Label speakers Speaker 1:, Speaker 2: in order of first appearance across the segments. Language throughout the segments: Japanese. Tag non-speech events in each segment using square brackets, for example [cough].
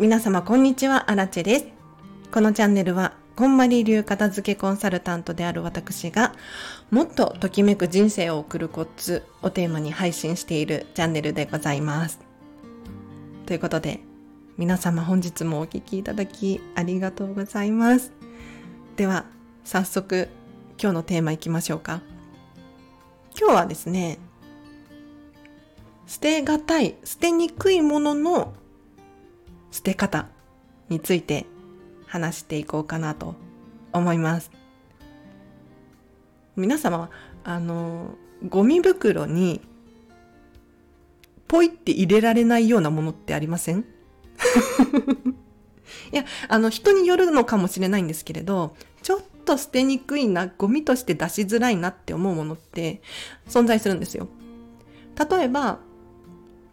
Speaker 1: 皆様こんにちは、アラチェです。このチャンネルは、こんまり流片付けコンサルタントである私が、もっとときめく人生を送るコツをテーマに配信しているチャンネルでございます。ということで、皆様本日もお聴きいただきありがとうございます。では、早速、今日のテーマいきましょうか。今日はですね、捨てがたい、捨てにくいものの捨て方について話していこうかなと思います。皆様、あの、ゴミ袋にポイって入れられないようなものってありません？[laughs] いや、あの、人によるのかもしれないんですけれど、ちょっと捨てにくいな、ゴミとして出しづらいなって思うものって存在するんですよ。例えば、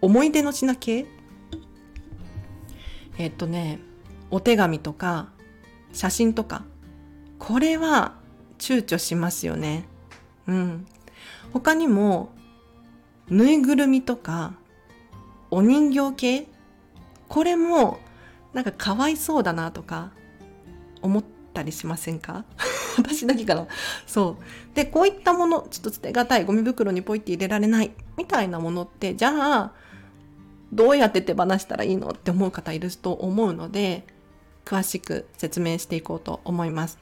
Speaker 1: 思い出の品系？えっとね、お手紙とか、写真とか、これは躊躇しますよね。うん。他にも、ぬいぐるみとか、お人形系これも、なんかかわいそうだなとか、思ったりしませんか？[laughs] 私だけかな。そう。で、こういったもの、ちょっと捨てがたい、ゴミ袋にポイって入れられない、みたいなものって、じゃあ、どうやって手放したらいいのって思う方いると思うので、詳しく説明していこうと思います。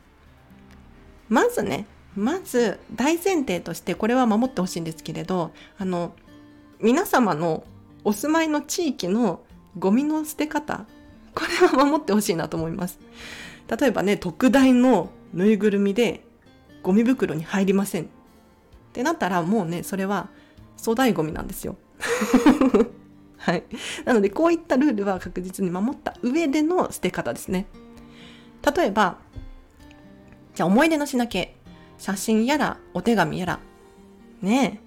Speaker 1: まずね、まず大前提としてこれは守ってほしいんですけれど、あの、皆様のお住まいの地域のゴミの捨て方、これは守ってほしいなと思います。例えばね、特大のぬいぐるみでゴミ袋に入りませんってなったらもうね、それは粗大ゴミなんですよ。はい。なので、こういったルールは確実に守った上での捨て方ですね。例えば、じゃあ思い出の品系。写真やら、お手紙やら。ねえ。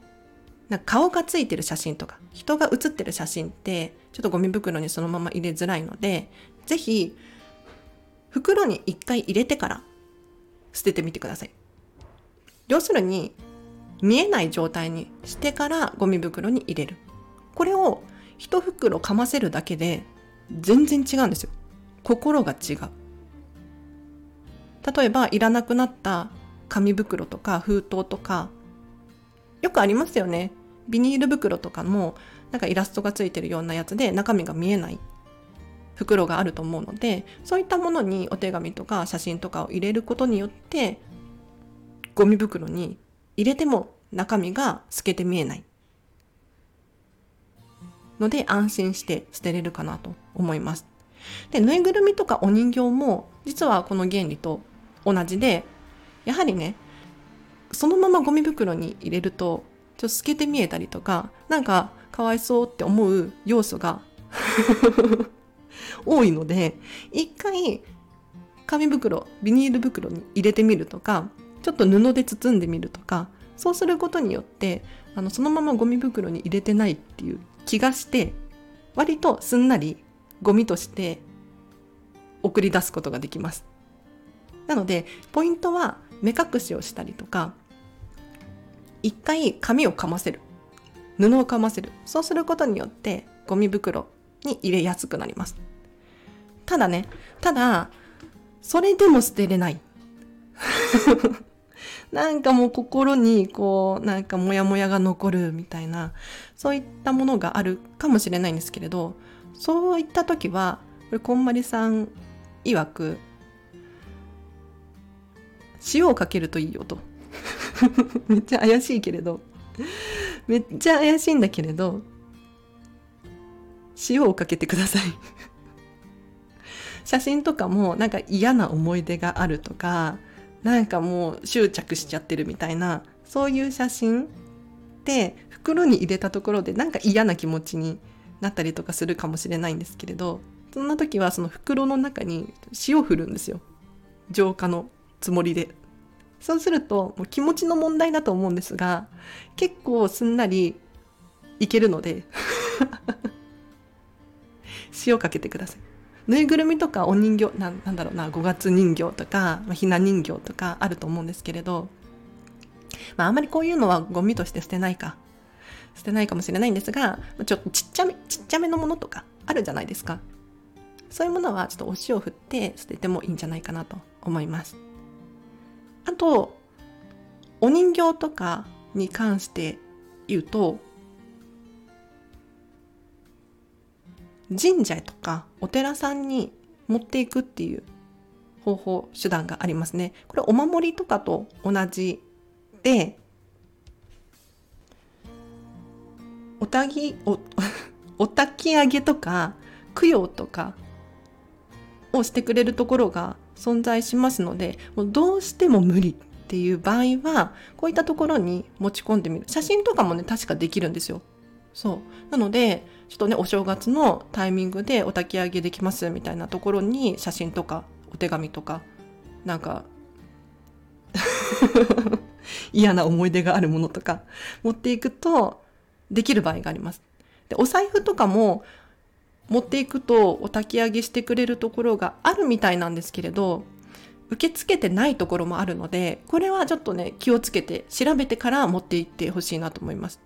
Speaker 1: なんか顔がついてる写真とか、人が写ってる写真って、ちょっとゴミ袋にそのまま入れづらいので、ぜひ、袋に一回入れてから捨ててみてください。要するに、見えない状態にしてからゴミ袋に入れる。これを一袋かませるだけで全然違うんですよ。心が違う。例えば、いらなくなった紙袋とか封筒とか、よくありますよね。ビニール袋とかも、なんかイラストがついてるようなやつで中身が見えない袋があると思うので、そういったものにお手紙とか写真とかを入れることによって、ゴミ袋に入れても中身が透けて見えない。ので安心して捨てれるかなと思います。で、ぬいぐるみとかお人形も実はこの原理と同じで、やはりね、そのままゴミ袋に入れると、ちょっと透けて見えたりとか、なんかかわいそうって思う要素が [laughs] 多いので、一回紙袋、ビニール袋に入れてみるとか、ちょっと布で包んでみるとか、そうすることによって、あの、そのままゴミ袋に入れてないっていう気がして割とすんなりゴミとして送り出すことができます。なのでポイントは目隠しをしたりとか一回紙をかませる布をかませるそうすることによってゴミ袋に入れやすくなります。ただね、ただ、それでも捨てれない。なんかもう心にこう、なんかモヤモヤが残るみたいな、そういったものがあるかもしれないんですけれど、そういった時は、これこんまりさん曰く、塩をかけるといいよと。[laughs] めっちゃ怪しいけれど、めっちゃ怪しいんだけれど、塩をかけてください [laughs] 写真とかもなんか嫌な思い出があるとか、なんかもう執着しちゃってるみたいな、そういう写真って袋に入れたところでなんか嫌な気持ちになったりとかするかもしれないんですけれど、そんな時はその袋の中に塩を振るんですよ。浄化のつもりで。そうするともう気持ちの問題だと思うんですが、結構すんなりいけるので [laughs] 塩かけてください。ぬいぐるみとかお人形ななんだろうな5月人形とか、ひな人形とかあると思うんですけれど、まあ、あまりこういうのはゴミとして捨てないか捨てないかもしれないんですがちょっとちっちゃめちっちゃめのものとかあるじゃないですか。そういうものはちょっとお塩を振って捨ててもいいんじゃないかなと思います。あとお人形とかに関して言うと神社とかお寺さんに持っていくっていう方法手段がありますね。これお守りとかと同じでおたぎお [laughs] お焚き上げとか供養とかをしてくれるところが存在しますのでもうどうしても無理っていう場合はこういったところに持ち込んでみる。写真とかもね確かできるんですよ。そう。なのでちょっとねお正月のタイミングでお焚き上げできますみたいなところに写真とかお手紙とかなんか [laughs] 嫌な思い出があるものとか持っていくとできる場合があります。でお財布とかも持っていくとお焚き上げしてくれるところがあるみたいなんですけれど受け付けてないところもあるのでこれはちょっとね気をつけて調べてから持って行ってほしいなと思います。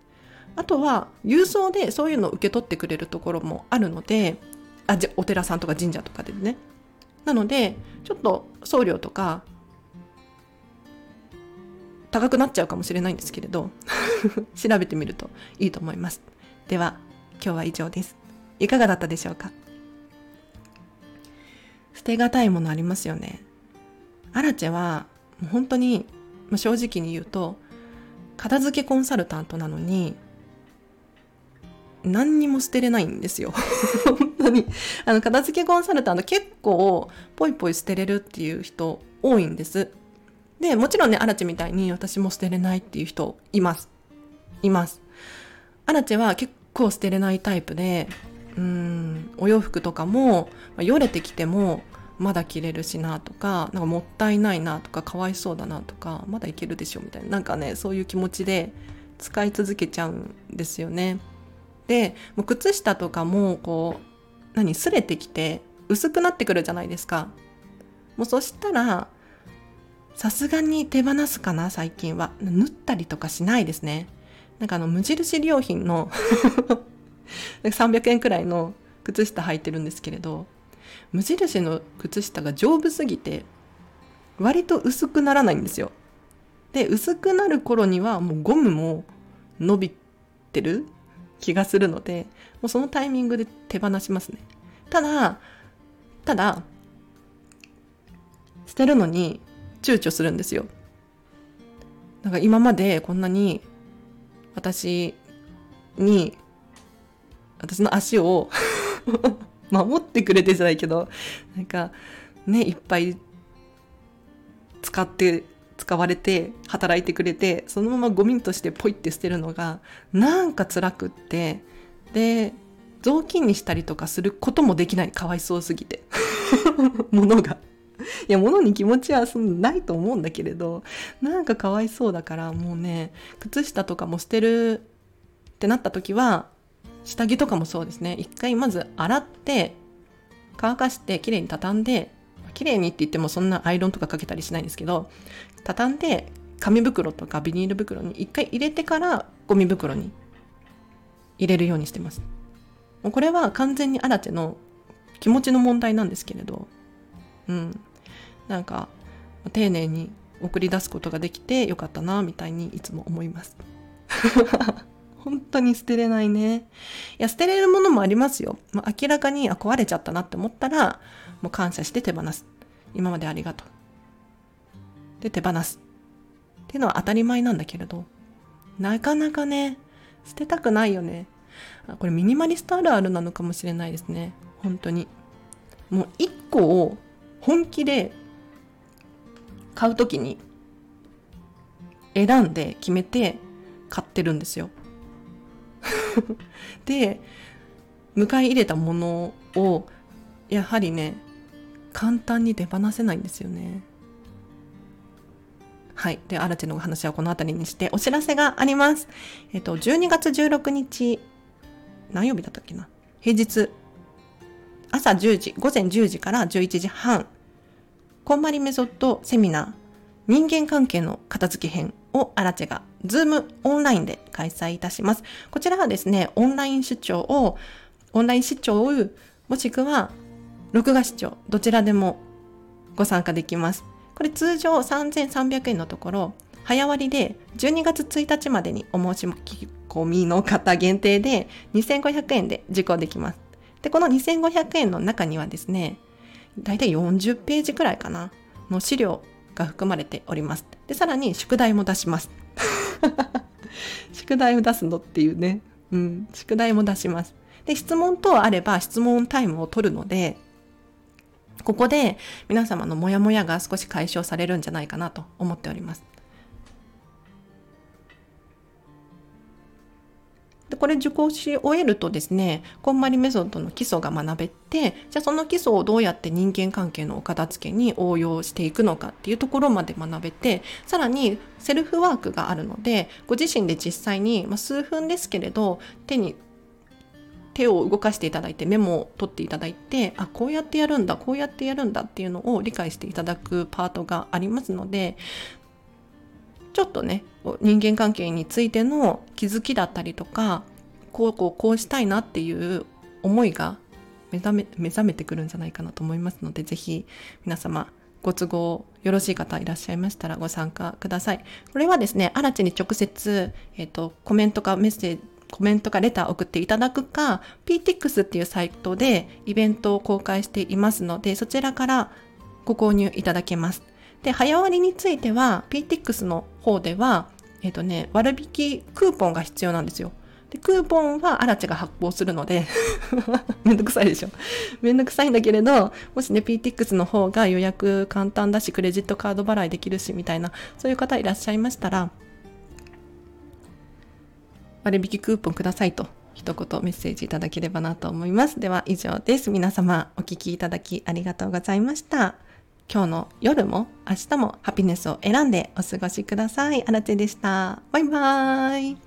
Speaker 1: あとは郵送でそういうのを受け取ってくれるところもあるのであじゃお寺さんとか神社とかでね。なのでちょっと送料とか高くなっちゃうかもしれないんですけれど [laughs] 調べてみるといいと思います。では今日は以上です。いかがだったでしょうか？捨てがたいものありますよね。アラチェはもう本当に正直に言うと片付けコンサルタントなのに何にも捨てれないんですよ。[laughs] 本当に。あの、片付けコンサルタント結構、ポイポイ捨てれるっていう人多いんです。で、もちろんね、アラチみたいに私も捨てれないっていう人います。います。アラチは結構捨てれないタイプで、うん、お洋服とかも、ま、よれてきても、まだ着れるしなとか、なんかもったいないなとか、かわいそうだなとか、まだいけるでしょみたいな、なんかね、そういう気持ちで使い続けちゃうんですよね。でもう靴下とかもこう何擦れてきて薄くなってくるじゃないですか。もうそしたらさすがに手放すかな最近は。縫ったりとかしないですね。なんかあの無印良品の [laughs] 300円くらいの靴下履いてるんですけれど無印の靴下が丈夫すぎて割と薄くならないんですよ。で薄くなる頃にはもうゴムも伸びてる気がするので、もうそのタイミングで手放しますね。ただ、ただ、捨てるのに躊躇するんですよ。なんか今までこんなに私に私の足を [laughs] 守ってくれてじゃないけどなんかねいっぱい使って使われて働いてくれてそのままゴミとしてポイって捨てるのがなんか辛くってで雑巾にしたりとかすることもできない。かわいそうすぎて。[laughs] 物が。いや物に気持ちはそんないと思うんだけれどなんかかわいそうだからもうね靴下とかも捨てるってなった時は下着とかもそうですね。一回まず洗って乾かしてきれいに畳んで綺麗にって言ってもそんなアイロンとかかけたりしないんですけど畳んで紙袋とかビニール袋に一回入れてからゴミ袋に入れるようにしてます。もうこれは完全にアラチェの気持ちの問題なんですけれど、うん。なんか、丁寧に送り出すことができてよかったな、みたいにいつも思います。本当に捨てれないね。いや、捨てれるものもありますよ。まあ、明らかにあ壊れちゃったなって思ったら、もう感謝して手放す。今までありがとう。で手放すっていうのは当たり前なんだけれどなかなかね捨てたくないよねこれミニマリストあるあるなのかもしれないですね本当にもう一個を本気で買う時に選んで決めて買ってるんですよ [laughs] で迎え入れたものをやはりね簡単に手放せないんですよね。はい。で、アラチェの話はこの辺りにして、お知らせがあります。えっと、12月16日、何曜日だったっけな？平日、朝10時、午前10時から11時半、こんまりメソッドセミナー、人間関係の片付け編。をアラチェが、ズームオンラインで開催いたします。こちらはですね、オンライン出張を、オンライン出張を、もしくは録画視聴、どちらでもご参加できます。これ通常3300円のところ、早割で12月1日までにお申し込みの方限定で2500円で受講できます。で、この2500円の中にはですね、だいたい40ページくらいかな、の資料が含まれております。で、さらに宿題も出します。[laughs] 宿題を出すのっていうね。うん、宿題も出します。で、質問等あれば質問タイムを取るので、ここで皆様のモヤモヤが少し解消されるんじゃないかなと思っております。でこれ受講し終えるとですね、こんまりメソッドの基礎が学べて、じゃあその基礎をどうやって人間関係のお片付けに応用していくのかっていうところまで学べて、さらにセルフワークがあるので、ご自身で実際に、まあ、数分ですけれど、手に手を動かしていただいてメモを取っていただいてあこうやってやるんだこうやってやるんだっていうのを理解していただくパートがありますのでょっとね人間関係についての気づきだったりとかこうこうこうしたいなっていう思いが目覚め目覚めてくるんじゃないかなと思いますので是非皆様ご都合よろしい方いらっしゃいましたらご参加ください。これはですね、アラチに直接、えっ、ー、と、コメントかメッセージ、コメントかレター送っていただくか、PTX っていうサイトでイベントを公開していますので、そちらからご購入いただけます。で、早割については、PTX の方では、えっ、ー、とね、割引クーポンが必要なんですよ。で、クーポンはアラチが発行するので [laughs] めんどくさいでしょ。めんどくさいんだけれど、もしね、PTX の方が予約簡単だし、クレジットカード払いできるし、みたいな、そういう方いらっしゃいましたら、割引クーポンくださいと一言メッセージいただければなと思います。では以上です。皆様お聴きいただきありがとうございました。今日の夜も明日もハピネスを選んでお過ごしください。あらちでした。バイバーイ。